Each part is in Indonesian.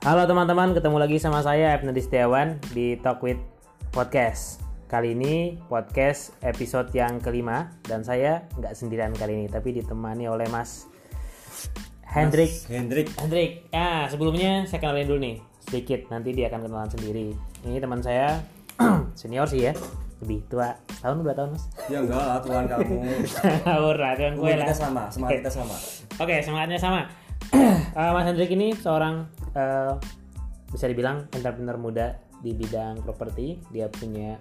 Halo teman-teman, ketemu lagi sama saya Ebnadi Setiawan di Talk with Podcast. Kali ini podcast episode yang kelima dan saya nggak sendirian kali ini, tapi ditemani oleh Mas Hendrik. Mas Hendrik. Hendrik, ya sebelumnya saya kenalin dulu nih sedikit, nanti dia akan kenalan sendiri. Ini teman saya senior sih ya, lebih tua, tahun dua tahun mas. Ya enggak lah Tuhan kamu. Ora, Tuhan gue Umur lah. kita sama, semangat kita sama. Oke, semangatnya sama. Eh, Mas Hendrik ini seorang eh, bisa dibilang entrepreneur muda di bidang properti. Dia punya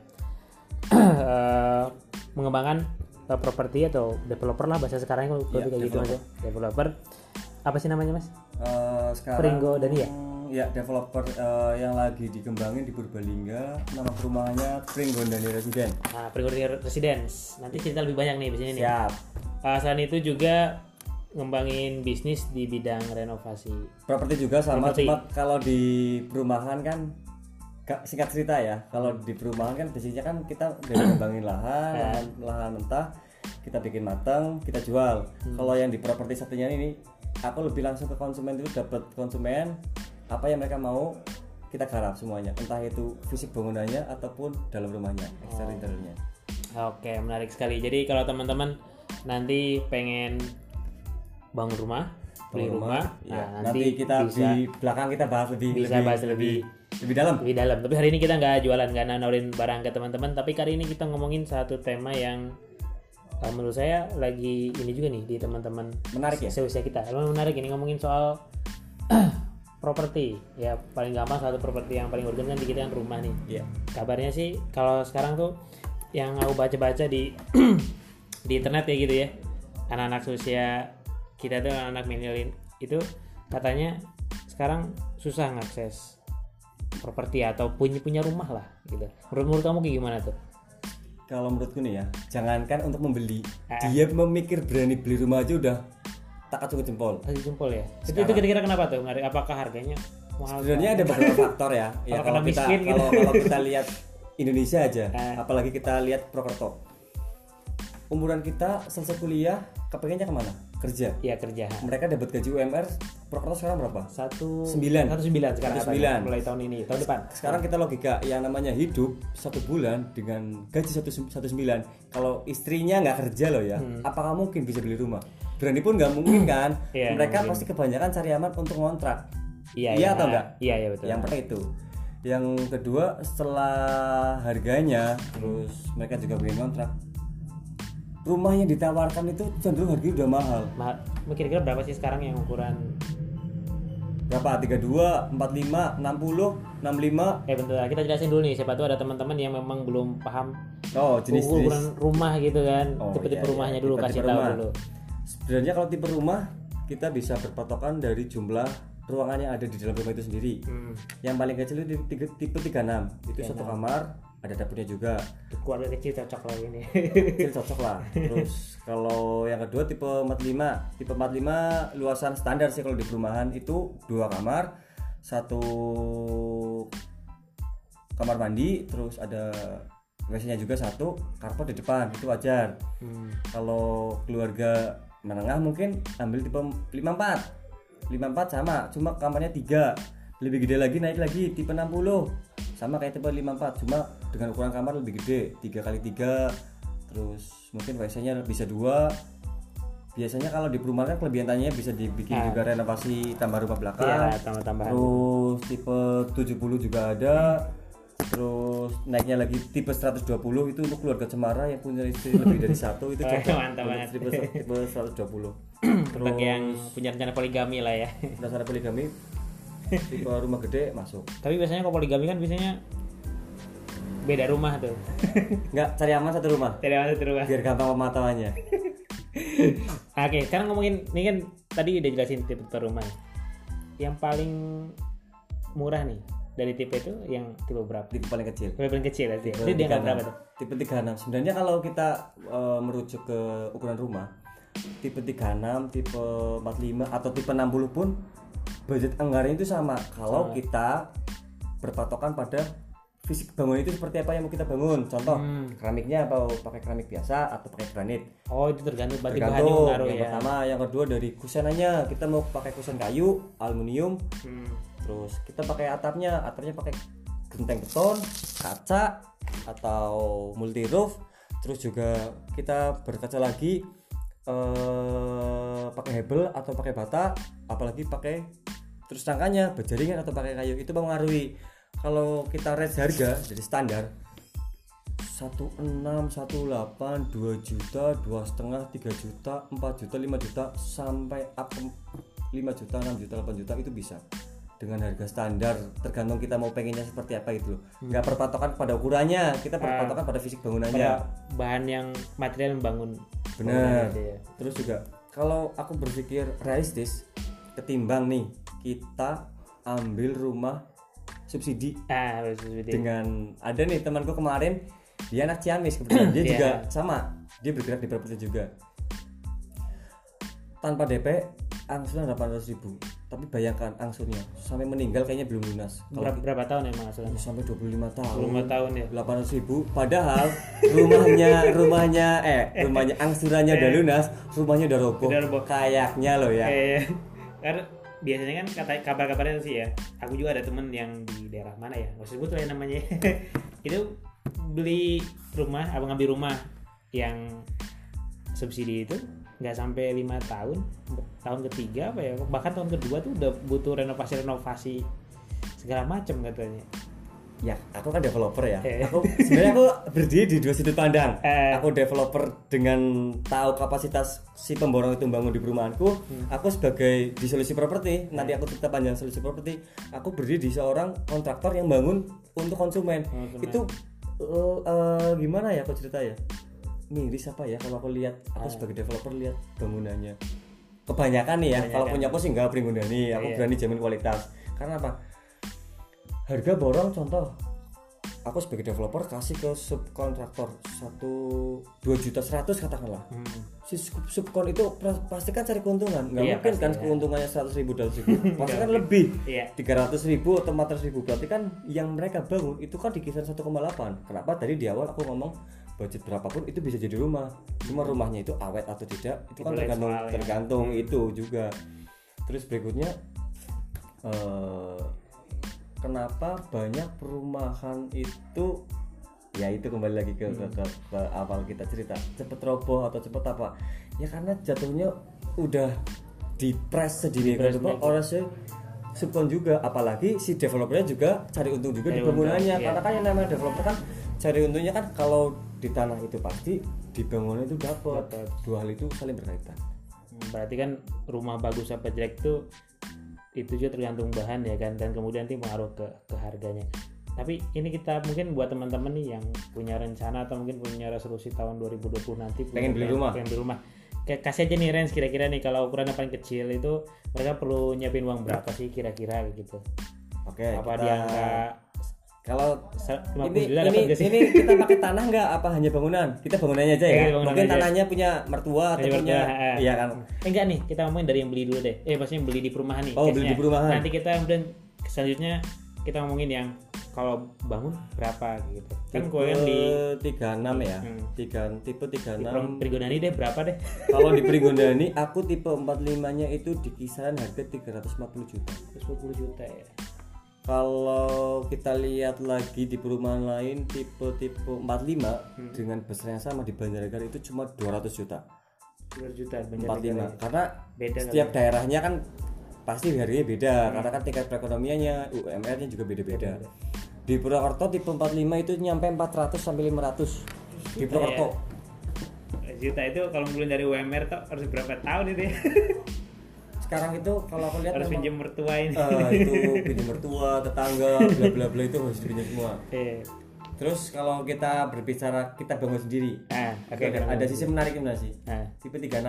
eh, mengembangkan eh, properti atau developer lah bahasa sekarang kalau Iya, kayak gitu developer. aja. Developer. Apa sih namanya, Mas? Eh, sekarang Pringgo Dani ya? Ya, developer eh, yang lagi dikembangin di Purbalingga, nama perumahannya Pringgo Dani Residen. Nah, Prigori Residence. Nanti cerita lebih banyak nih di sini nih. Siap. Eh, selain itu juga ngembangin bisnis di bidang renovasi. Properti juga sama, cuma kalau di perumahan kan singkat cerita ya, kalau di perumahan kan biasanya kan kita udah ngembangin lahan, lahan, lahan mentah, kita bikin matang, kita jual. Kalau yang di properti satunya ini, aku lebih langsung ke konsumen itu dapat konsumen apa yang mereka mau kita garap semuanya, entah itu fisik bangunannya ataupun dalam rumahnya, eksterior interiornya. Oke, menarik sekali. Jadi kalau teman-teman nanti pengen bangun rumah, beli rumah, ya. nah, nanti, kita bisa di belakang kita bahas lebih bisa lebih, bahas lebih- lebih dalam. lebih dalam. Tapi hari ini kita nggak jualan, nggak nawarin barang ke teman-teman. Tapi kali ini kita ngomongin satu tema yang uh, menurut saya lagi ini juga nih di teman-teman Menarik ya? seusia kita. Emang menarik ini ngomongin soal properti. Ya paling gampang satu properti yang paling urgent kan di kita kan rumah nih. Iya. kabarnya sih kalau sekarang tuh yang aku baca-baca di di internet ya gitu ya anak-anak usia kita tuh anak milenial itu katanya sekarang susah ngakses properti atau punya punya rumah lah gitu menurut menurut kamu kayak gimana tuh Kalau menurutku nih ya, jangankan untuk membeli, Ah. dia memikir berani beli rumah aja udah tak acung jempol. kasih jempol ya itu, itu kira-kira kenapa tuh apakah harganya mahal Sebenarnya ada beberapa faktor ya. ya kalau karena kita miskin gitu? kalau kalau kita lihat Indonesia aja, Ah. apalagi kita lihat Prokerto. Umuran kita selesai kuliah, kepengennya ke mana? Kerja. ya kerja Mereka dapat gaji UMR, Prokerto sekarang berapa? satu Sembilan. satu sembilan sekarang Satu sembilan. mulai tahun ini tahun depan Sekarang kita logika yang namanya hidup satu bulan dengan gaji satu satu sembilan. Kalau istrinya nggak kerja loh ya, apakah mungkin bisa beli rumah? Berani pun nggak mungkin kan? Iya, Mereka mungkin. pasti kebanyakan cari aman untuk ngontrak. iya Iya atau enggak? iya iya betul Yang pertama itu. Yang kedua setelah harganya, terus mereka juga pengen ngontrak. Rumah yang ditawarkan itu cenderung harganya udah mahal. Ma- kira-kira berapa sih sekarang yang ukuran Berapa? 32, 45, 60, 65. Eh bentar, kita jelasin dulu nih. Siapa tahu ada teman-teman yang memang belum paham Oh, jenis-jenis ukuran rumah gitu kan. Oh, Tipe-tipe iya, iya. rumahnya dulu Tipe-tipe kasih tahu rumah. dulu. Sebenarnya kalau tipe rumah kita bisa berpatokan dari jumlah ruangan yang ada di dalam rumah itu sendiri. Hmm. Yang paling kecil itu tipe, tipe 36. Itu satu kamar, ada dapurnya juga. Keluarga kecil cocok lah ini. Kecil cocok lah. Terus kalau yang kedua tipe 45. Tipe 45 luasan standar sih kalau di perumahan itu dua kamar, satu kamar mandi, terus ada WC-nya juga satu, karpet di depan, itu wajar. Hmm. kalau keluarga menengah mungkin ambil tipe 54 54 sama cuma kamarnya tiga lebih gede lagi naik lagi tipe 60 sama kayak tipe 54 cuma dengan ukuran kamar lebih gede 3 kali 3 terus mungkin WC nya bisa dua. Biasanya kalau di perumahan kan kelebihan tanya bisa dibikin juga renovasi tambah rumah belakang. Iya, tambah-tambahan. terus tipe 70 juga ada. Terus naiknya lagi tipe 120 itu untuk keluarga cemara yang punya istri lebih dari satu itu cocok. mantap banget. tipe, tipe 120 Bagi yang punya rencana poligami lah ya. dasar poligami tipe rumah gede masuk Tapi biasanya kalau poligami kan biasanya beda rumah tuh. nggak cari aman satu rumah Tidak ada satu rumah. biar gampang pemantauannya Oke, sekarang ngomongin ini kan tadi udah jelasin tipe rumah. Yang paling murah nih dari tipe itu yang tipe berapa? tipe paling kecil Tipe paling kecil berarti. Tipe Itu dia nggak 36. berapa tuh? tipe 36 sebenarnya kalau kita eh, merujuk ke ukuran rumah tipe 36 tipe 45 atau tipe 60 pun budget anggaran itu sama. Kalau kita berpatokan pada fisik bangunan itu seperti apa yang mau kita bangun. Contoh Hmm. keramiknya atau pakai keramik biasa atau pakai granit. Oh itu tergantung berarti bahannya tergantung. yang ya. pertama yang kedua dari kusenannya. Kita mau pakai kusen kayu aluminium. Hmm. terus kita pakai atapnya. Atapnya pakai genteng beton kaca atau multi roof. Terus juga kita berkaca lagi eh, pakai hebel atau pakai bata apalagi pakai terus rangkanya berjaringan atau pakai kayu itu mempengaruhi. Kalau kita range harga jadi standar 16, 18, 2 juta, dua setengah, 3 juta, 4 juta, 5 juta sampai up ke 5 juta, 6 juta, 8 juta itu bisa. Dengan harga standar tergantung kita mau pengennya seperti apa itu loh. Nggak berpatokan pada ukurannya kita berpatokan pada fisik bangunannya. pada bahan yang material membangun benar. Ya. terus juga kalau aku berpikir realistis ketimbang nih kita ambil rumah subsidi ah dengan ada nih temanku kemarin dia anak Ciamis kebetulan. Dia Iya. juga sama dia bergerak di properti juga. Tanpa DP angsuran 800 ribu tapi bayangkan angsurnya sampai meninggal kayaknya belum lunas. Kalau berapa, berapa tahun emang hasilnya kita- sampai 25 tahun. 25 tahun ya? 800 ribu. Padahal rumahnya rumahnya eh rumahnya angsurannya udah lunas rumahnya udah roboh, Udah roboh. kayaknya loh ya. Eh, karena biasanya kan kata kabar-kabarnya sih ya aku juga ada temen yang di daerah mana ya? Nggak sebut lah ya namanya. Itu beli rumah abang ngambil rumah yang subsidi itu nggak sampai lima tahun tahun ketiga apa ya bahkan tahun kedua tuh udah butuh renovasi renovasi segala macam katanya ya aku kan developer ya Eh. aku sebenarnya aku berdiri di dua sudut pandang Eh. aku developer dengan tahu kapasitas si pemborong itu bangun di perumahanku Hmm. aku sebagai di solusi properti nanti aku cerita panjang solusi properti aku berdiri di seorang kontraktor yang bangun untuk konsumen, Konsumen. itu eh, eh, gimana ya aku cerita ya miris apa ya kalau aku lihat aku sebagai developer lihat bangunannya. Kebanyakan nih ya kalau punya aku sih nggak nih aku Iya. berani jamin kualitas. Karena apa? Harga borong contoh aku sebagai developer kasih ke subkontraktor satu dua juta seratus katakanlah. Hmm. si sub- subkon itu pasti kan cari keuntungan. Nggak Iya, mungkin kan ya. keuntungannya seratus ribu dua ribu. Pasti kan lebih. Iya. tiga ratus ribu atau empat ratus ribu. Berarti kan yang mereka bangun itu kan di kisaran 1,8 kenapa? Tadi di awal aku ngomong budget berapapun itu bisa jadi rumah. Cuma rumahnya itu awet atau tidak itu kan tergantung soal ya. tergantung itu juga. Terus berikutnya eh, kenapa banyak perumahan itu ya itu kembali lagi ke, ke, ke, ke awal kita cerita cepet roboh atau cepet apa? Ya karena jatuhnya udah dipres sedemikian rupa oleh si subkon juga apalagi si developernya juga cari untung juga di Cari untung, bangunannya iya. karena kan yang namanya developer kan cari untungnya kan kalau di tanah itu pasti di bangunan itu dapat dua hal itu saling berkaitan. Hmm, berarti kan rumah bagus apa jelek tuh itu juga tergantung bahan ya kan dan kemudian nanti pengaruh ke ke harganya. Tapi ini kita mungkin buat teman-teman nih yang punya rencana atau mungkin punya resolusi tahun 2020 nanti Pengen beli rumah. pengen beli rumah. Kayak kasih aja nih range kira-kira nih kalau ukurannya paling kecil itu mereka perlu nyiapin uang berapa sih kira-kira gitu? Oke apa kita- di angka kalau se- 50 ini ini ini kita pakai tanah nggak apa hanya bangunan kita bangunannya aja Iya, ya bangunan mungkin aja. tanahnya punya mertua atau Punya punya mertua, iya kan Eh, enggak nih, kita ngomongin dari yang beli dulu deh. Eh, maksudnya beli di perumahan nih. Oh, beli di perumahan. Nanti kita kemudian selanjutnya kita ngomongin yang kalau bangun berapa gitu. Kan gue yang di tiga enam ya Hmm. tiga tipe tiga di enam Prigodani deh berapa deh? kalau di Prigodani aku tipe 45 nya itu di kisaran harga 350 juta 120 juta ya. Kalau kita lihat lagi di perumahan lain tipe-tipe 45 Hmm. dengan besar yang sama di Banjarnegara itu cuma 200 juta. 200 juta banyak 45 karena Beda setiap daerahnya kan pasti harganya beda. Karena kan tingkat perekonomiannya UMR-nya juga beda-beda. Di Purwokerto tipe 45 itu nyampe 400 sampai 500 di Purwokerto. Juta itu kalau ngumpulin dari UMR tuh harus berapa tahun itu ya? sekarang itu kalau aku lihat harus memang, pinjam mertua ini. eh, itu pinjam mertua tetangga bla bla bla itu harus dipinjam semua. Eh, terus kalau kita berbicara kita bangun sendiri. Ah, oke. Oke, ada sisi menarik mana sih Nah, tipe 36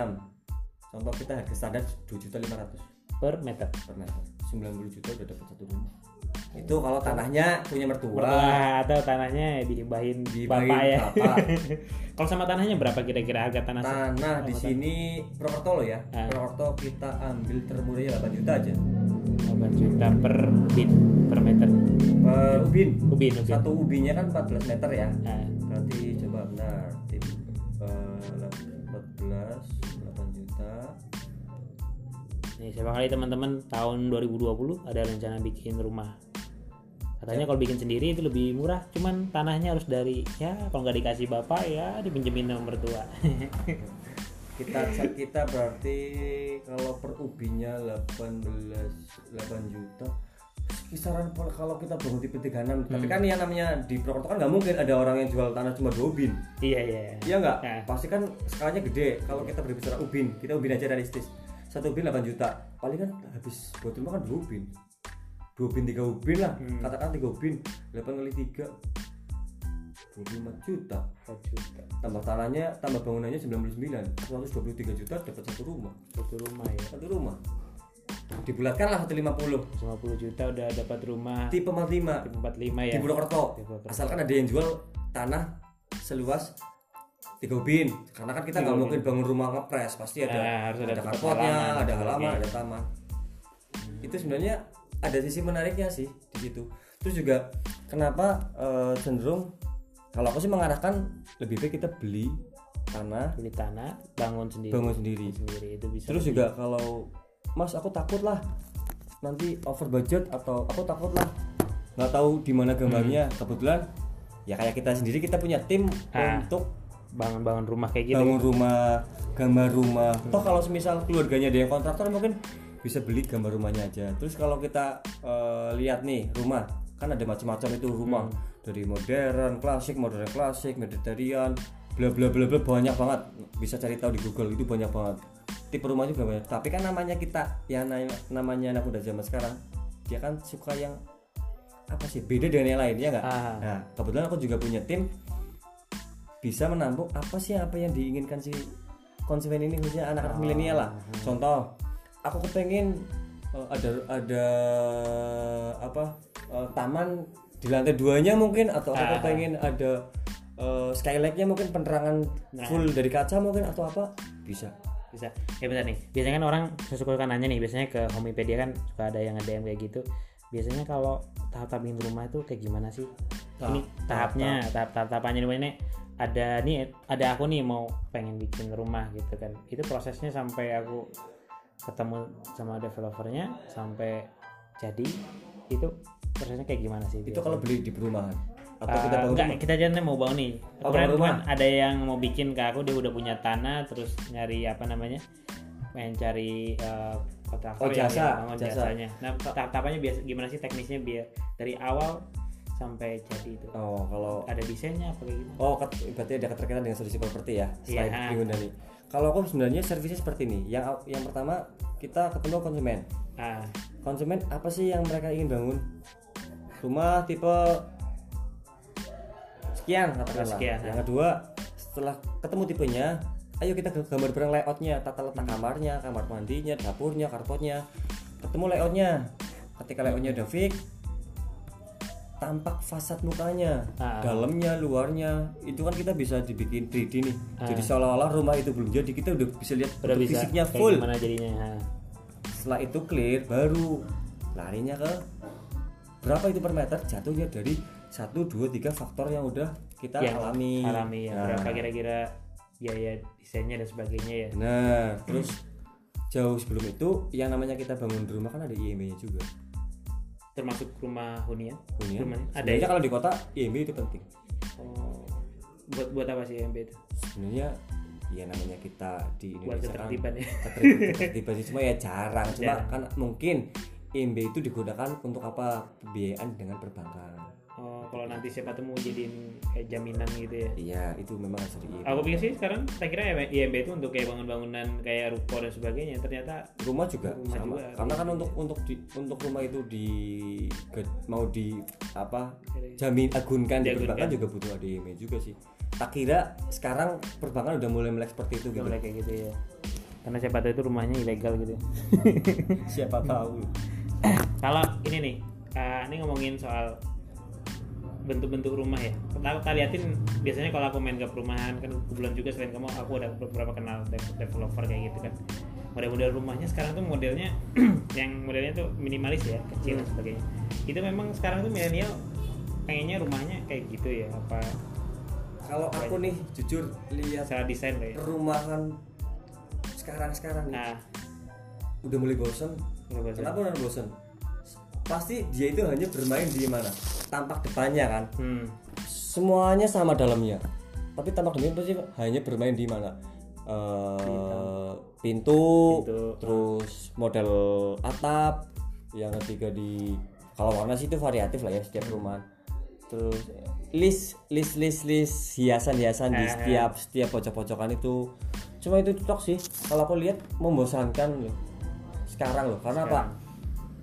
contoh kita harga standar 2 juta 500 per meter. per meter. 90 juta udah dapat satu rumah itu kalau tanahnya punya mertua Wah, atau tanahnya dihibahin Dihibahin bapak ya. kalau sama tanahnya berapa kira-kira harga tanah? tanah di sini Purwokerto loh ya Ah. Purwokerto kita ambil termurahnya 8 juta aja 8 juta per bin per meter. per ubin Ubin, ubin. satu ubinnya kan 14 meter ya Nah, berarti coba benar tip eh, 14 8 juta nih siapa kali teman-teman tahun 2020 ada rencana bikin rumah katanya kalau bikin sendiri itu lebih murah cuman tanahnya harus dari ya kalau nggak dikasih bapak ya dipinjemin sama mertua. Kita kita berarti kalau per ubinya 18 8 juta kisaran kalau kita bangun tipe 36 tapi kan yang namanya di Purwokerto kan nggak mungkin ada orang yang jual tanah cuma dua ubin. Iya iya iya. Nggak? Nah. pasti kan skalanya gede. Kalau kita berbicara ubin kita ubin aja realistis. Satu ubin 8 juta. Paling kan habis buat rumah kan dua ubin dua ubin tiga ubin lah. Katakan tiga ubin 8 kali tiga 25 juta. 4 juta. Tambah tanahnya tambah bangunannya 99 123 juta dapat satu rumah. Satu rumah ya. Satu rumah. Dibulatkan lah 150 50 juta udah dapat rumah. Tipe 45 45 ya. Di Purwokerto. Asalkan ada yang jual tanah seluas tiga ubin karena kan kita nggak mungkin bangun rumah ngepres. Pasti ada Ah, harus ada ada karpotnya ada halaman sebagainya. ada taman. Itu sebenarnya ada sisi menariknya sih di situ. Terus juga kenapa eh, cenderung kalau aku sih mengarahkan lebih baik kita beli tanah. Beli tanah bangun sendiri. Bangun sendiri. Sendiri itu bisa terus juga kalau mas aku takut lah nanti over budget atau aku takut lah nggak tahu di mana gambarnya kebetulan ya kayak kita sendiri kita punya tim Ah. untuk bangun-bangun rumah kayak gitu bangun rumah gambar rumah. Toh kalau semisal keluarganya ada yang kontraktor mungkin bisa beli gambar rumahnya aja. Terus kalau kita eh, lihat nih rumah kan ada macam-macam itu rumah. Dari modern klasik modern klasik Mediterranean bla bla bla bla banyak banget. Bisa cari tahu di Google itu banyak banget. Tipe rumah juga banyak. Tapi kan namanya kita yang na- namanya anak muda zaman sekarang dia kan suka yang apa sih beda dengan yang lain ya nggak? Ah. nah kebetulan aku juga punya tim bisa menampung apa sih apa yang diinginkan si konsumen ini khususnya anak-anak milenial lah. Contoh aku kepengen eh, ada ada apa eh, taman di lantai duanya mungkin atau aku Ah. kepengen ada eh, skylightnya mungkin penerangan full dari kaca mungkin atau apa bisa. Bisa. Ya bentar nih biasanya kan orang suka suka nanya nih biasanya ke Homepedia kan suka ada yang nge-DM kayak gitu. Biasanya kalau tahap-tahap bikin rumah itu kayak gimana sih? Tahap- ini tahapnya tahap. tahap tahapannya ini ada nih ada aku nih mau pengen bikin rumah gitu kan. Itu prosesnya sampai aku ketemu sama developernya sampai jadi itu prosesnya kayak gimana sih itu kalau beli di perumahan atau Uh, kita bangun enggak, rumah? kita aja nih mau bangun nih. Oh, Kemarin rumah. kan ada yang mau bikin ke aku dia udah punya tanah terus nyari apa namanya? pengen cari uh, kontraktor Oh, jasa, yang jasa. jasanya. Nah, tahap-tahapannya biasa gimana sih teknisnya biar dari awal sampai jadi itu? oh kalau Ada desainnya apa kayak gitu? Oh, berarti ada keterkaitan dengan solusi properti ya. Selain Iya. Bingung Dani. Kalau aku sebenarnya servisnya seperti ini. Yang yang pertama kita ketemu konsumen. Ah, Konsumen apa sih yang mereka ingin bangun? Rumah tipe sekian katakanlah. Sekian, Yang kedua, setelah ketemu tipenya, ayo kita ke- gambar bareng layoutnya, tata letak kamarnya, kamar mandinya, dapurnya, karpotnya. Ketemu layoutnya. Ketika layoutnya udah fix, tampak fasad mukanya, Ah. dalamnya, luarnya, itu kan kita bisa dibikin 3D nih. Ah. Jadi seolah-olah rumah itu belum jadi, kita udah bisa lihat udah bisa fisiknya kayak full. gimana jadinya? Ah. Setelah itu clear, baru larinya ke berapa itu per meter? Jatuhnya dari 1, 2, 3 faktor yang udah kita Yang alami. alami ya. Nah, Berapa kira-kira biaya desainnya dan sebagainya ya? Nah, terus jauh sebelum itu yang namanya kita bangun rumah kan ada IMB-nya juga. Termasuk rumah hunian? Hunian. Rumahnya ada Sebenarnya ya? kalau di kota IMB itu penting. Oh, buat buat apa sih MB itu? Sebenarnya ya namanya kita di Buat Indonesia kan ketertiban ya. ketertiban, ketertiban sih cuma ya jarang cuma Jarang. kan mungkin IMB itu digunakan untuk apa pembiayaan dengan perbankan Oh, kalau nanti siapa temu jadiin kayak jaminan gitu ya. iya itu memang harus di Aku pikir sih sekarang saya kira IMB itu untuk kayak bangun-bangunan kayak ruko dan sebagainya. Ternyata rumah juga Rumah sama juga. karena kan untuk untuk di untuk rumah itu di mau di apa jamin agunkan di perbankan juga butuh ada IMB juga sih tak kira sekarang perbankan udah mulai melek seperti itu gitu mulai kayak gitu ya. Karena siapa tahu itu rumahnya ilegal gitu. siapa tahu kalau ini nih, ah, ini ngomongin soal bentuk-bentuk rumah ya. Kita, kita liatin biasanya kalau aku main ke perumahan kan kebetulan juga selain kamu aku ada beberapa kenal dev- developer kayak gitu kan. Model-model rumahnya sekarang tuh modelnya yang modelnya tuh minimalis ya, kecil dan sebagainya. Itu memang sekarang tuh milenial pengennya rumahnya kayak gitu ya apa kalau aku nih jujur lihat secara desain kayak. perumahan sekarang sekarang nih Nah, udah mulai bosen Nggak bosan. kenapa udah bosen pasti dia itu hanya bermain di mana tampak depannya kan. Hmm. semuanya sama dalamnya. Tapi tampak depannya pasti hanya bermain di mana? Eh, pintu, Pintu. terus model atap yang ketiga di kalau warna sih itu variatif lah ya setiap rumah. Terus list list list list hiasan hiasan di Eh. setiap setiap pojok-pojokan itu. Cuma itu tok sih. Kalau aku lihat membosankan loh. Sekarang loh. Karena apa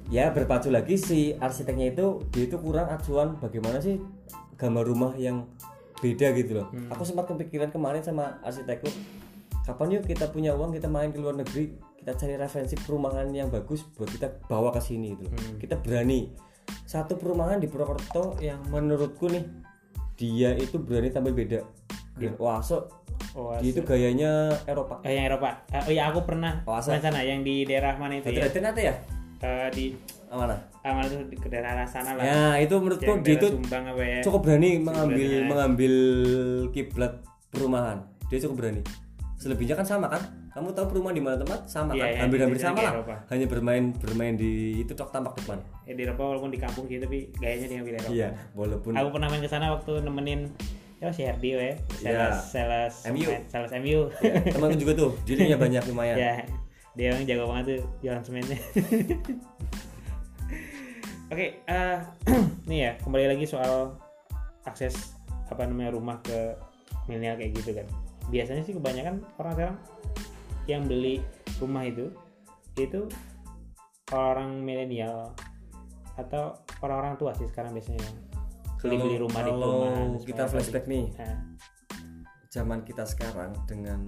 ya berpacu lagi si arsiteknya itu dia itu kurang acuan bagaimana sih gambar rumah yang beda gitu loh. Aku sempat kepikiran kemarin sama arsitekku kapan yuk kita punya uang kita main ke luar negeri kita cari referensi perumahan yang bagus buat kita bawa ke sini gitu loh. kita berani. Satu perumahan di Purwokerto yang menurutku nih dia itu berani tampil beda. Wah so oh, dia itu gayanya Eropa. Yang Eropa. Eh, oh iya aku pernah Oase. main sana yang di daerah mana itu ya? Nanti ya Eh, di Ah, mana? Ah, mana tuh di ke daerah sana lah. Ya itu menurutku dia itu Sumbang apa ya? cukup berani mengambil Sebenarnya. mengambil kiblat perumahan. Dia cukup berani. Selebihnya kan sama kan? Kamu tahu perumahan di mana tempat? Sama Iya, kan? iya, hampir-hampir di- sama di lah. Eropa. hanya bermain bermain di itu tok tampak depan. Ya di Eropa walaupun di kampung sih tapi gayanya dia ngambil Eropa. Iya walaupun aku pernah main ke sana waktu nemenin ya si Herdio ya sales sales MU. sales MU temanku juga tuh dirinya banyak lumayan. Ya dia yang jago banget tuh jualan semennya. Oke eh nih ya kembali lagi soal akses apa namanya rumah ke milenial kayak gitu kan. Biasanya sih kebanyakan orang sekarang yang beli rumah itu itu orang milenial atau orang-orang tua sih sekarang biasanya yang beli beli Kalau- rumah di kalau perumahan kita supaya flashback nih Nah, zaman kita sekarang dengan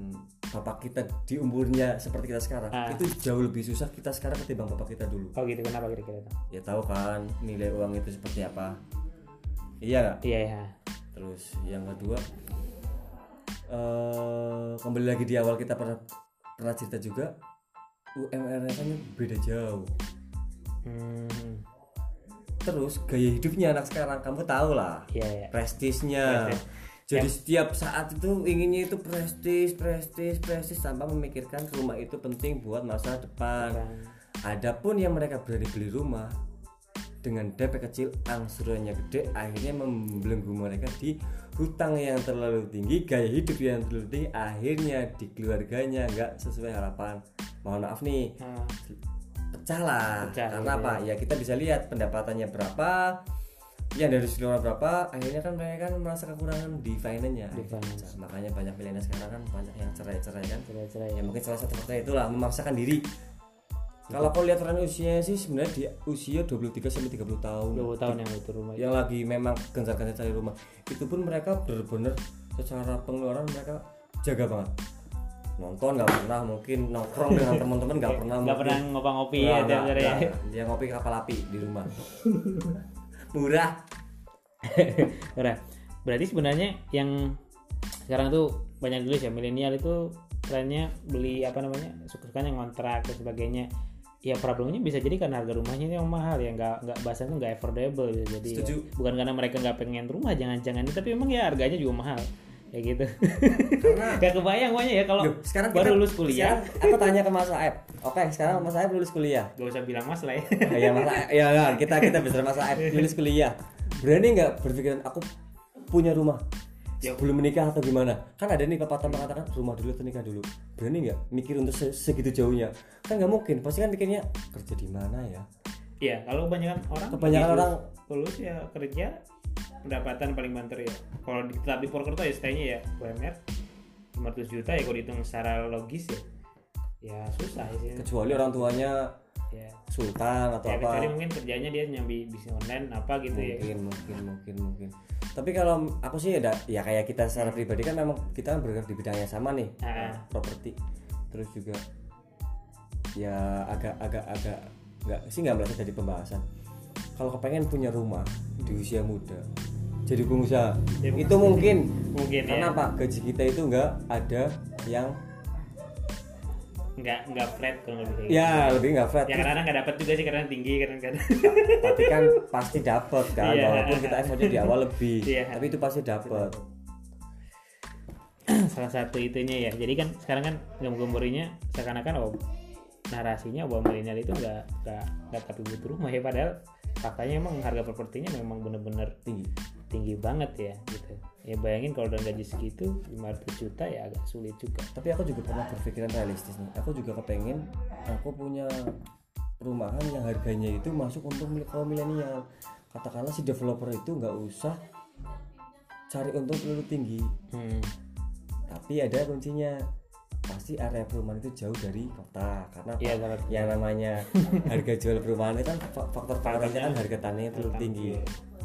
bapak kita di umurnya seperti kita sekarang Ah. itu jauh lebih susah kita sekarang ketimbang bapak kita dulu oh gitu kenapa kira-kira ya tahu kan nilai uang itu seperti apa iya nggak iya ya Terus yang kedua eh kembali lagi di awal kita pernah pernah cerita juga UMR kan beda jauh. hmm, Terus gaya hidupnya anak sekarang kamu tahu lah iya ya prestisnya. Prestis. Jadi setiap saat itu inginnya itu prestis, prestis, prestis tanpa memikirkan rumah itu penting buat masa depan. Adapun yang mereka berani beli rumah dengan DP kecil, angsurannya gede, akhirnya membelenggu mereka di hutang yang terlalu tinggi, gaya hidup yang terlalu tinggi, akhirnya di keluarganya nggak sesuai harapan. Mohon maaf nih, Nah, pecah lah. Pecah, Karena gitu apa? Ya kita bisa lihat pendapatannya berapa, yang dari keluar berapa, akhirnya kan mereka kan merasa kekurangan di finance-nya. Di finance. Makanya banyak milenial sekarang kan banyak yang cerai-cerai kan. Cerai-cerai. Ya mungkin salah satu faktornya itulah memaksakan diri. Kalau kau lihat tren usianya sih sebenarnya di usia 23 sampai 30 tahun. 20 tahun yang itu rumah yang lagi memang gencar-gencar cari rumah. Itu pun mereka benar-benar secara pengeluaran mereka jaga banget. Nonton nggak pernah mungkin nongkrong dengan teman-teman nggak pernah nggak pernah ngopi-ngopi ya tiap hari. ya dia ngopi kapal api di rumah murah Udah. berarti sebenarnya yang sekarang tuh banyak dulu ya milenial itu trennya beli apa namanya suka-sukanya ngontrak dan sebagainya ya problemnya bisa jadi karena harga rumahnya yang mahal ya nggak nggak bahasa itu nggak affordable gitu. jadi ya, bukan karena mereka nggak pengen rumah jangan-jangan tapi memang ya harganya juga mahal ya gitu. Karena- gak kebayang pokoknya ya kalau sekarang baru kita- lulus kuliah. sekarang aku tanya ke Mas Aep oke sekarang Mas Aep lulus kuliah? Gak usah bilang mas lah ya. Ya masa ya ya, kita kita bicara masa lulus kuliah. Berani nggak berpikiran aku punya rumah Ya. sebelum menikah atau gimana? Kan ada nih pepatah mengatakan rumah dulu atau nikah dulu. Berani nggak mikir untuk se- segitu jauhnya? Kan nggak mungkin. Pasti kan mikirnya kerja di mana ya? Iya, kalau kebanyakan orang Kebanyakan orang- lulus ya kerja pendapatan paling banter ya. Kalau di, tetap di Purwokerto ya stay-nya ya UMR 500 juta ya kalau dihitung secara logis ya. Ya susah sih. kecuali orang tuanya Ya. sultan atau Ya, apa kecuali mungkin kerjanya dia nyambi bisnis online apa gitu ya. mungkin mungkin mungkin mungkin tapi kalau aku sih ada ya kayak kita secara pribadi kan memang kita kan bergerak di bidang yang sama nih Ah. properti terus juga ya agak agak agak nggak sih nggak meleset dari pembahasan kalau kepengen punya rumah di usia muda jadi pengusaha Jadi itu mungkin Mungkin karena ya. apa gaji kita itu nggak ada yang Nggak nggak flat kalau lebih kayak gitu. ya lebih nggak flat Ya kadang-kadang nggak dapat juga sih kadang tinggi kadang-kadang. tapi kan pasti dapat kan Iya. walaupun kita effortnya di awal lebih Iya. tapi itu pasti dapat salah satu itunya ya jadi kan sekarang kan gambar-gambarnya seakan-akan oh narasinya bahwa milenial itu nggak nggak nggak tapi butuh rumah ya. Padahal faktanya emang harga propertinya memang bener-bener tinggi. tinggi banget ya gitu. Ya bayangin kalau dengan gaji segitu 500 juta ya agak sulit juga. Tapi aku juga pernah berpikiran realistis nih. Aku juga kepengen aku punya perumahan yang harganya itu masuk untuk milik kaum milenial. Katakanlah si developer itu nggak usah cari untung terlalu tinggi. Hmm. tapi ada kuncinya pasti area perumahan itu jauh dari kota. Karena apa? Iya, kalau yang namanya harga jual perumahan itu kan fa- faktor faktornya kan harga tanahnya terlalu tinggi.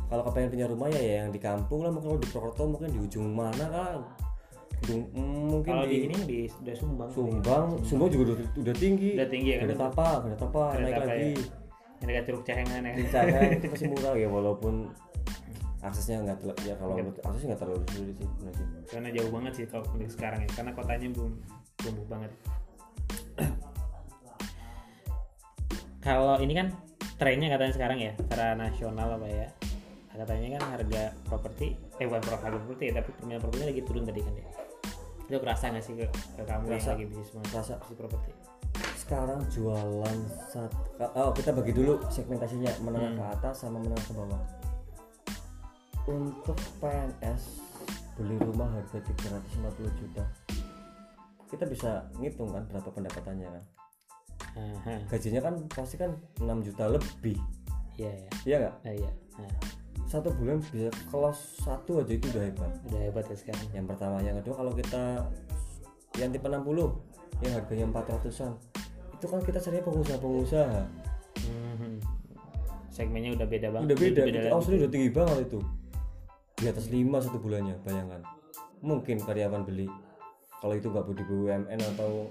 kalau kepengen punya rumah ya yang di kampung lah kalau di Purwokerto mungkin di ujung mana kan mm, mungkin kalau di di ini di udah sumbang. Sumbang. Sumbang. Juga udah, udah tinggi. Udah tinggi ya kan? Ada tapa Gak ada naik lagi. yang dekat curug cehengan ya. Sana itu masih murah ya walaupun aksesnya nggak terlalu ya kalau menurut aksesnya nggak terlalu sulit sih karena jauh banget sih kalau sekarang ya karena kotanya belum tumbuh banget. Kalau ini kan trennya katanya sekarang ya secara nasional apa ya. Katanya kan harga properti eh bukan harga properti tapi permintaan properti lagi turun tadi kan ya. Itu kerasa nggak sih ke, ke kamu yang Kerasa. lagi bisnis Kerasa. bisnis properti? Sekarang jualan sat oh kita bagi dulu segmentasinya. Menengah Hmm. ke atas sama menengah ke bawah. Untuk PNS beli rumah harga 350 juta kita bisa ngitung kan berapa pendapatannya kan. Aha, gajinya kan pasti kan 6 juta lebih. Iya ya iya nggak? Nah, iya. Nah, satu bulan bisa kelas satu aja itu udah hebat. Udah hebat ya sekarang. Yang pertama yang kedua kalau kita yang tipe 60 yang harganya 400an itu kan kita cari pengusaha-pengusaha. Mhm. segmennya udah beda banget. Udah beda, itu lagi. asli udah tinggi banget itu. Di atas 5 satu bulannya bayangkan. Mungkin karyawan beli kalau itu nggak di BUMN atau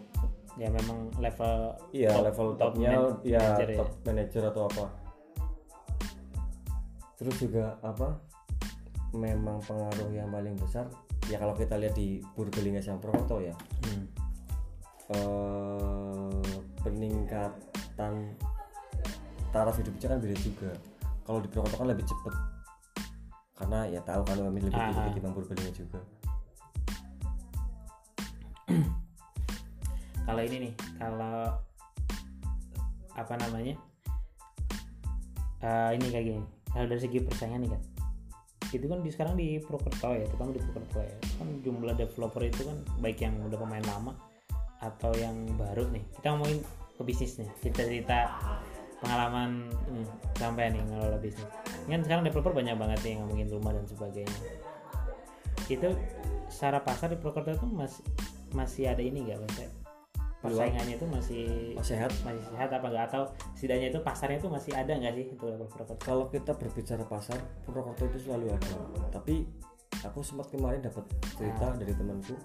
ya memang level iya top- level top topnya man- ya manager ya. top manager atau apa terus juga apa memang pengaruh yang paling besar ya kalau kita lihat di Purbalingga sama Purwokerto ya Hmm. eh, peningkatan taraf hidupnya kan beda juga kalau di Purwokerto kan lebih cepet karena ya tahu kan UMI lebih tinggi Ah. ketimbang Purbalingga juga kalau ini nih kalau apa namanya? Eh, ini kayak gini. Kalau dari segi persaingan nih kan itu kan di sekarang di Purwokerto ya terutama di Purwokerto ya. Kan jumlah developer itu kan baik yang udah pemain lama atau yang baru nih. Kita ngomongin ke bisnisnya cerita-cerita pengalaman hmm, sampai nih ngelola bisnis. Kan sekarang developer banyak banget nih ngomongin rumah dan sebagainya. Itu secara pasar di Purwokerto itu masih masih ada ini nggak maksudnya persaingannya itu masih sehat. masih sehat apa enggak? Atau setidaknya itu pasarnya itu masih ada nggak sih itu level Purwokerto kalau kita berbicara pasar Purwokerto itu selalu ada. Tapi aku sempat kemarin dapat cerita dari temanku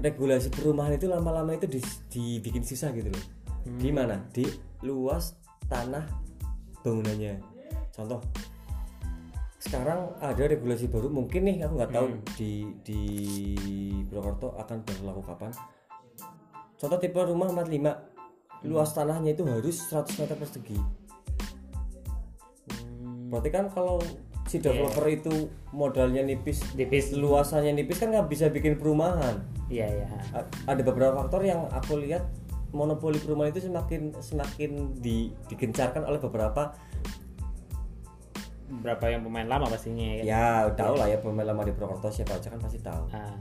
regulasi perumahan itu lama-lama itu di- dibikin susah gitu loh. Di mana? Di luas tanah bangunannya. Contoh sekarang ada regulasi baru mungkin nih aku nggak tahu di di Purwokerto akan berlaku kapan contoh tipe rumah 45 luas tanahnya itu harus 100 meter persegi. Hmm, Berarti kan kalau si developer itu modalnya nipis, tipis luasannya nipis kan nggak bisa bikin perumahan. iya iya. A- Ada beberapa faktor yang aku lihat monopoli perumahan itu semakin semakin di, digencarkan oleh beberapa berapa yang pemain lama pastinya ya kan? ya tahu lah ya pemain lama di Purwokerto siapa aja kan pasti tahu. Ah,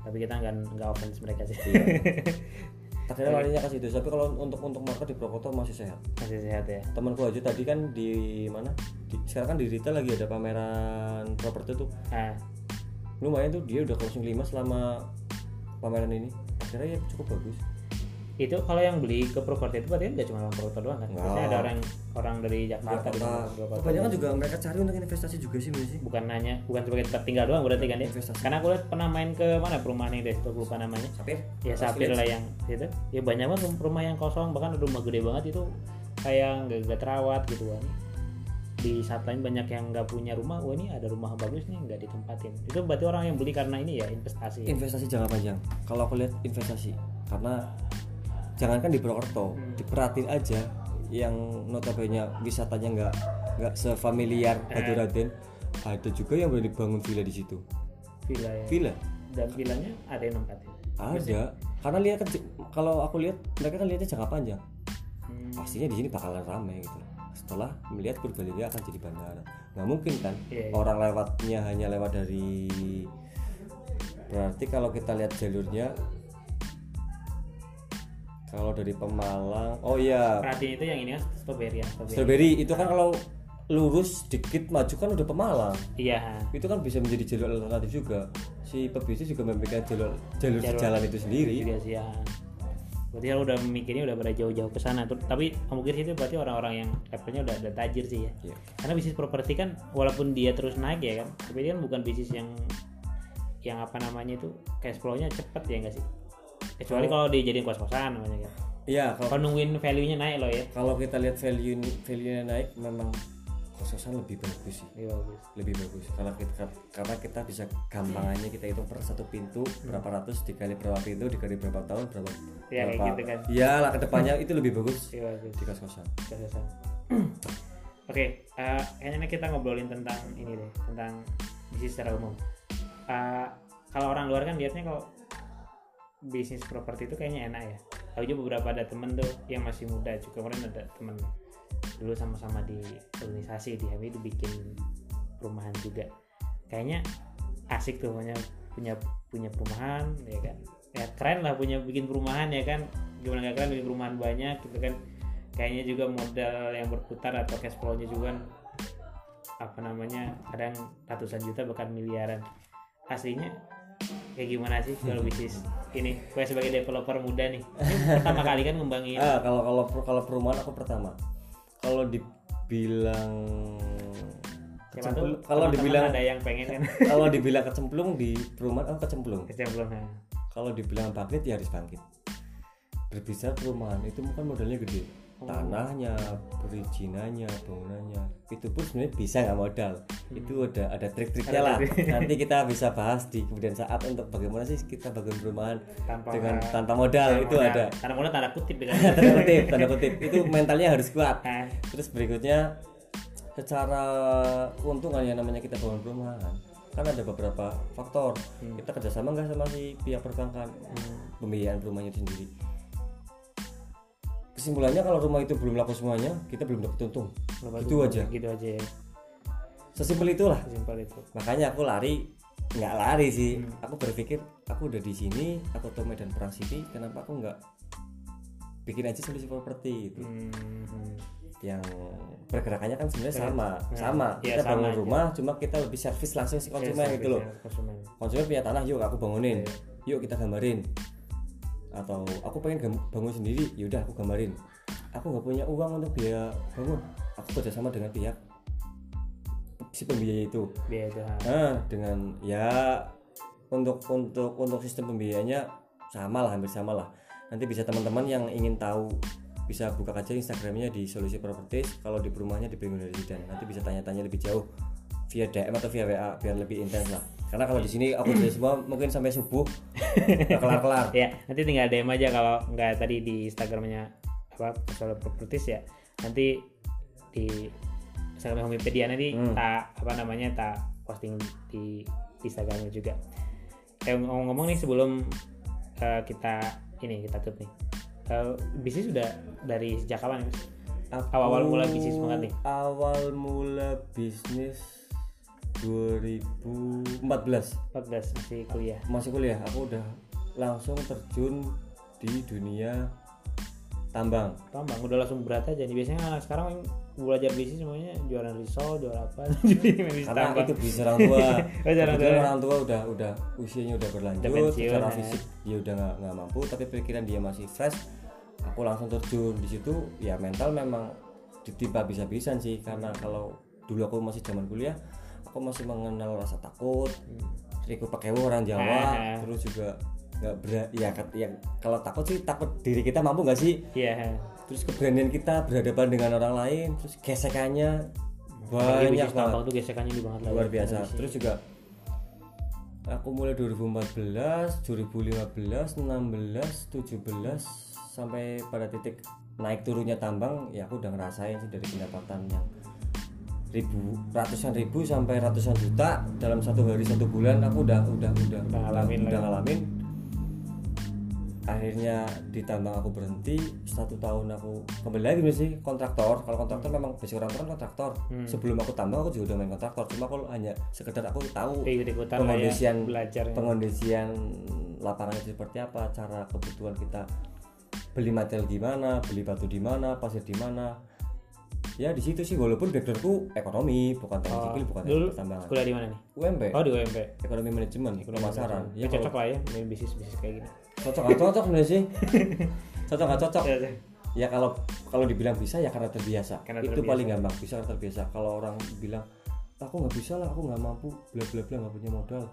tapi kita nggak nggak offense mereka sih. Iya. Akhirnya larinya ke situ. Tapi kalau untuk untuk market di Purwokerto masih sehat. masih sehat ya Temanku aja tadi kan di mana? Di, sekarang kan di retail lagi ada pameran properti tuh. ah Lumayan tuh dia udah closing 5 selama pameran ini. Akhirnya ya cukup bagus. Itu kalau yang beli ke properti itu berarti nggak cuma orang Purwokerto doang kan? Biasanya ada orang orang dari Jakarta dari Jakarta. Purwokerto. Kebanyakan juga mereka cari untuk investasi juga sih sih. bukan hanya bukan sebagai tempat tinggal doang berarti kan ya? Investasi. karena aku lihat pernah main ke mana? Perumahan yang itu aku lupa namanya. Sapir? ya sapir lah yang itu. Ya banyak banget rumah yang kosong. Bahkan rumah gede banget itu kayak nggak nggak terawat gitu kan di saat lain banyak yang nggak punya rumah. Wah ini ada rumah bagus nih nggak ditempatin. Itu berarti orang yang beli karena ini ya investasi. Investasi jangka panjang. Kalau aku lihat investasi. Karena jangankan di Purwokerto, diperhatiin aja yang notabene wisatanya nggak nggak sefamiliar Batu Raden, ada juga yang boleh dibangun villa di situ. villa ya. Villa. Dan villanya ada yang nempatin? Ada. Karena lihat kan kalau aku lihat mereka kan lihatnya jangka panjang. pastinya di sini bakalan ramai gitu. Setelah melihat Purbalingga akan jadi bandara. Nggak mungkin kan Iya, iya. orang lewatnya hanya lewat dari berarti kalau kita lihat jalurnya kalau dari Pemalang oh iya Perhatiin itu yang ini kan strawberry ya strawberry. Strawberry itu kan kalau lurus dikit maju kan udah Pemalang Iya. itu kan bisa menjadi jalur alternatif juga si pebisnis juga membuat jalur jalur Jalur- jalan itu sendiri Juga sih ya. Berarti kalau udah mikirnya udah pada jauh-jauh ke sana. Tuh, Tapi mungkin itu berarti orang-orang yang levelnya udah udah tajir sih ya. Iya. Karena bisnis properti kan walaupun dia terus naik ya kan, tapi dia kan bukan bisnis yang yang apa namanya itu cash flow-nya cepet ya enggak sih? Kecuali kalau dijadiin kos-kosan namanya kan. Iya, kalau nungguin value-nya naik loh ya. kalau kita lihat value value naik memang kos-kosan lebih bagus sih Iya bagus. lebih bagus karena kita karena kita bisa gampangannya kita hitung per satu pintu berapa ratus dikali berapa pintu dikali berapa tahun berapa Ya, kayak berapa gitu kan. iya lah ke depannya itu lebih bagus Iya bagus. di kos-kosan Kos-kosan. Oke, eh, kayaknya kita ngobrolin tentang ini deh, tentang bisnis secara umum. Eh, kalau orang luar kan lihatnya kalau bisnis properti itu kayaknya enak ya. Aku juga beberapa ada temen tuh yang masih muda juga kemarin ada temen dulu sama-sama di organisasi di HMI itu bikin perumahan juga. Kayaknya asik tuh punya punya punya perumahan ya kan. Ya keren lah punya bikin perumahan ya kan. Gimana gak keren bikin perumahan banyak gitu kan kayaknya juga modal yang berputar atau cash flow-nya juga kan apa namanya kadang ratusan juta bahkan miliaran aslinya kayak gimana sih kalau bisnis ini gue sebagai developer muda nih. Ini pertama kali kan ngembangin. Ah kalau kalau kalau perumahan aku pertama. Kalau dibilang kecemplung kalau dibilang ada yang pengen kan? kalau dibilang kecemplung di perumahan aku kecemplung. Kecemplung nah. kalau dibilang bangkit ya harus bangkit. Berbicara perumahan itu bukan modalnya gede. Oh. Tanahnya perizinannya bangunannya. Itu pun sebenarnya bisa nggak modal. Itu ada ada trik-triknya Hmm. Lah. nanti kita bisa bahas di kemudian saat untuk bagaimana sih kita bangun perumahan tanpa dengan tanpa modal itu modal. ada. Tanda modal tanda kutip ya kan? Tanda kutip tanda kutip. Itu mentalnya harus kuat. Nah, terus berikutnya secara keuntungan yang namanya kita bangun perumahan kan ada beberapa faktor. Hmm. kita kerjasama nggak sama si pihak perbankan? Pembiayaan rumahnya sendiri kesimpulannya kalau rumah itu belum laku semuanya kita belum dapat untung. Lepas Itu aja. gitu aja ya. Sesimpel itulah. Simpel itu. Makanya aku lari nggak lari sih. Hmm. aku berpikir aku udah di sini aku tahu medan perang city kenapa aku nggak bikin aja solusi properti itu Hmm, yang pergerakannya kan sebenarnya sama. Nah, sama. Iya, kita sama bangun aja. rumah cuma kita lebih servis langsung si konsumen ya, gitu loh. ya, konsumen. Konsumen punya tanah yuk aku bangunin. Iya. yuk kita gambarin atau aku pengen bangun sendiri yaudah aku gambarin. Aku nggak punya uang untuk biaya bangun. Aku kerjasama dengan pihak si pembiaya itu. Biaya itu nah dengan ya untuk untuk untuk sistem pembiayanya sama lah hampir sama lah nanti bisa teman-teman yang ingin tahu bisa buka aja instagramnya di solusi properties kalau di perumahannya di Bingung Residen nanti bisa tanya-tanya lebih jauh via DM atau via WA biar lebih intens lah karena kalau di sini aku jadi semua mungkin sampai subuh nggak kelar-kelar ya nanti tinggal DM aja kalau nggak tadi di Instagramnya apa soal properties ya nanti di Instagram Homipedia nanti Hmm. tak apa namanya tak posting di Instagramnya juga eh ngomong-ngomong nih sebelum eh, kita ini kita tutup nih Eh, bisnis sudah dari sejak kapan Mas? Awal-awal mulai bisnis banget nih? awal mula bisnis 2014 14 masih kuliah. Masih kuliah. Aku udah langsung terjun di dunia tambang. Tambang udah langsung berat aja nih. Biasanya anak sekarang yang belajar bisnis semuanya jualan risol jual apa. Bisnis karena tambang. itu bisa orang tua. Tua. orang tua udah udah usianya udah berlanjut secara ya. fisik dia udah nggak nggak mampu tapi pikiran dia masih fresh. Aku langsung terjun. Di situ ya mental memang ditimpa bisa-bisan sih. Karena kalau dulu aku masih zaman kuliah aku masih mengenal rasa takut? Ikut pakai orang Jawa terus juga nggak ber ya, ya kalau takut sih takut diri kita mampu nggak sih? Iya. Terus keberanian kita berhadapan dengan orang lain terus gesekannya banyak bisnis banget. tuh gesekannya di banget luar biasa. Kondisi. terus juga aku mulai 2014 2015 16 17 sampai pada titik naik turunnya tambang ya aku udah ngerasain sih dari pendapatan yang ribu ratusan ribu sampai ratusan juta dalam satu hari satu bulan aku udah udah udah Udah ngalamin udah ya. ngalamin. Akhirnya di tambang aku berhenti satu tahun aku kembali lagi sih kontraktor. Kalau kontraktor memang basic kontraktor kan kontraktor. Hmm. sebelum aku tambang aku juga udah main kontraktor. Cuma aku hanya sekedar aku tahu ya pengondisian belajar pengondisian lapangan itu seperti apa cara kebutuhan kita beli material gimana beli batu di mana pasir di mana ya di situ sih walaupun backgroundku ekonomi bukan teknik sipil bukan Oh, dulu teknik pertambangan. kuliah di mana nih? UMP oh di UMP ekonomi manajemen pemasaran. ya, ya cocok lah ya main bisnis bisnis kayak gini. Cocok nggak cocok nih sih. Cocok nggak cocok. Ya, ya. ya kalau kalau dibilang bisa ya karena terbiasa. Karena itu terbiasa. paling gampang bisa karena terbiasa. Kalau orang bilang aku nggak bisa lah aku nggak mampu bla bla bla nggak punya modal.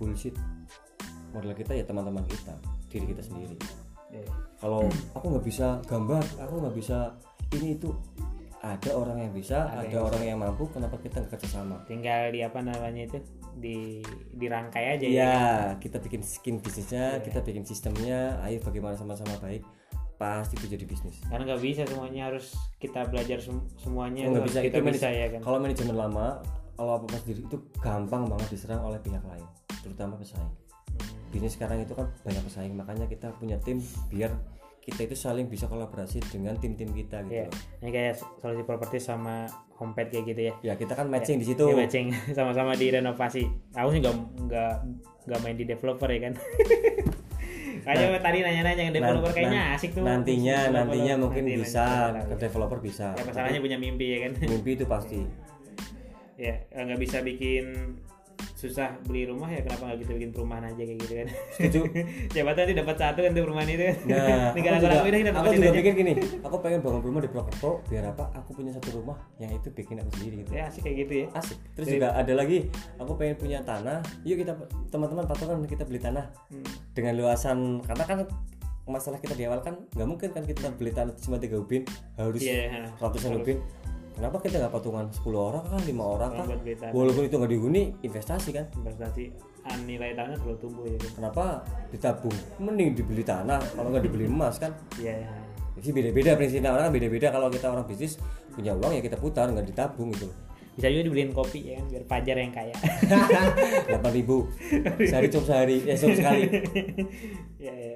Bullshit. Modal kita ya teman-teman kita diri kita sendiri. Ya, kalau aku nggak bisa gambar aku nggak bisa ini itu ada orang yang bisa ada, orang yang mampu kenapa kita nggak kerjasama? Tinggal di apa namanya itu di dirangkai aja ya. Iya, kita bikin skin bisnisnya, kita bikin sistemnya, ayo bagaimana sama-sama baik, pasti itu jadi bisnis. karena nggak bisa semuanya harus kita belajar sem- semuanya. Nggak bisa kita itu bisa ya kan? Kalau manajemen lama, kalau apa apa sendiri itu gampang banget diserang oleh pihak lain, terutama pesaing. Bisnis sekarang itu kan banyak pesaing, makanya kita punya tim biar kita itu saling bisa kolaborasi dengan tim-tim kita gitu. Iya. loh. ini kayak solusi properti sama homepad kayak gitu ya Ya kita kan matching di situ. Iya, matching sama-sama di renovasi aku sih nggak nggak nggak main di developer ya kan Kayaknya tadi nanya-nanya yang developer Nah, kayaknya nah, asik tuh Nantinya, Developer. nantinya mungkin Nanti bisa lanjut, ke developer bisa. ya masalahnya punya mimpi ya kan Mimpi itu pasti. ya nggak bisa bikin susah beli rumah ya kenapa nggak kita bikin perumahan aja kayak gitu kan Setuju. siapa tahu nanti dapat satu kan tuh perumahan itu kan Nah, tinggal aku aku juga, kita aku juga aja pikir gini, aku pengen bangun rumah di Purwokerto biar apa? Aku punya satu rumah yang itu bikin aku sendiri gitu. ya asik kayak gitu ya Asik. Terus juga ada lagi, aku pengen punya tanah. Yuk kita teman-teman patokan kita beli tanah Hmm. dengan luasan karena kan masalah kita di awal kan nggak mungkin kan kita beli tanah cuma tiga ubin harus Iya, ratusan ubin. Kenapa kita nggak patungan 10 orang kan, lima orang kan? Walaupun itu nggak dihuni, investasi kan? investasi ah, nilai tanah selalu tumbuh ya kan Kenapa ditabung? Mending dibeli tanah kalau nggak dibeli emas kan? iya ya. Jadi beda-beda prinsipnya orang kan beda-beda kalau kita orang bisnis punya uang ya kita putar nggak ditabung gitu. bisa juga dibeliin kopi ya kan biar pajar yang kaya Delapan ribu sehari cuma sehari ya cuma sekali. ya ya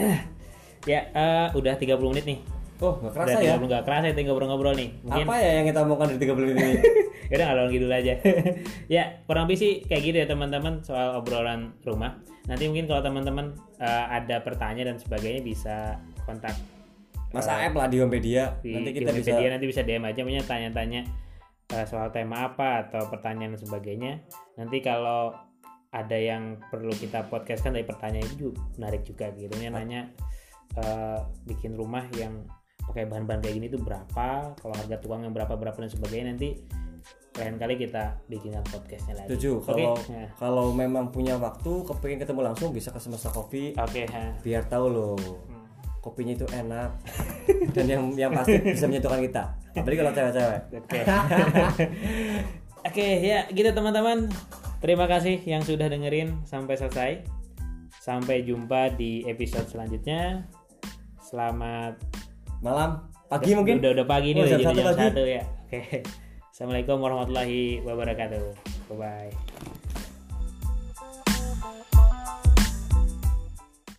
ya eh, udah 30 menit nih Oh nggak kerasa udah ya? 30 nggak kerasa ya ngobrol-ngobrol nih mungkin Apa ya yang kita omongkan di 30 menit ini? ya udah ngalor ngidul aja ya kurang lebih sih kayak gitu ya teman-teman soal obrolan rumah nanti mungkin kalau teman-teman eh, ada pertanyaan dan sebagainya bisa kontak Mas Aep lah di Homepedia. di Nanti di kita bisa nanti bisa DM aja punya tanya-tanya eh, soal tema apa atau pertanyaan dan sebagainya nanti kalau ada yang perlu kita podcastkan dari pertanyaan itu juga menarik juga gitu ya nanya eh, bikin rumah yang pakai bahan-bahan kayak gini itu berapa kalau harga tukangnya berapa berapa dan sebagainya nanti lain kali kita bikinkan podcastnya lagi setuju Oke, kalau ya. kalau memang punya waktu kepengen ketemu langsung bisa ke Semesta Kopi oke ha. biar tahu loh kopinya itu enak dan yang yang pasti bisa menyatukan kita apalagi kalau cewek-cewek Oke. Oke, ya gitu teman-teman. Terima kasih yang sudah dengerin sampai selesai. Sampai jumpa di episode selanjutnya. Selamat malam pagi mungkin udah udah pagi nih Oh, udah jam jadi satu jam pagi. satu ya. Oke. Assalamualaikum warahmatullahi wabarakatuh. Bye bye.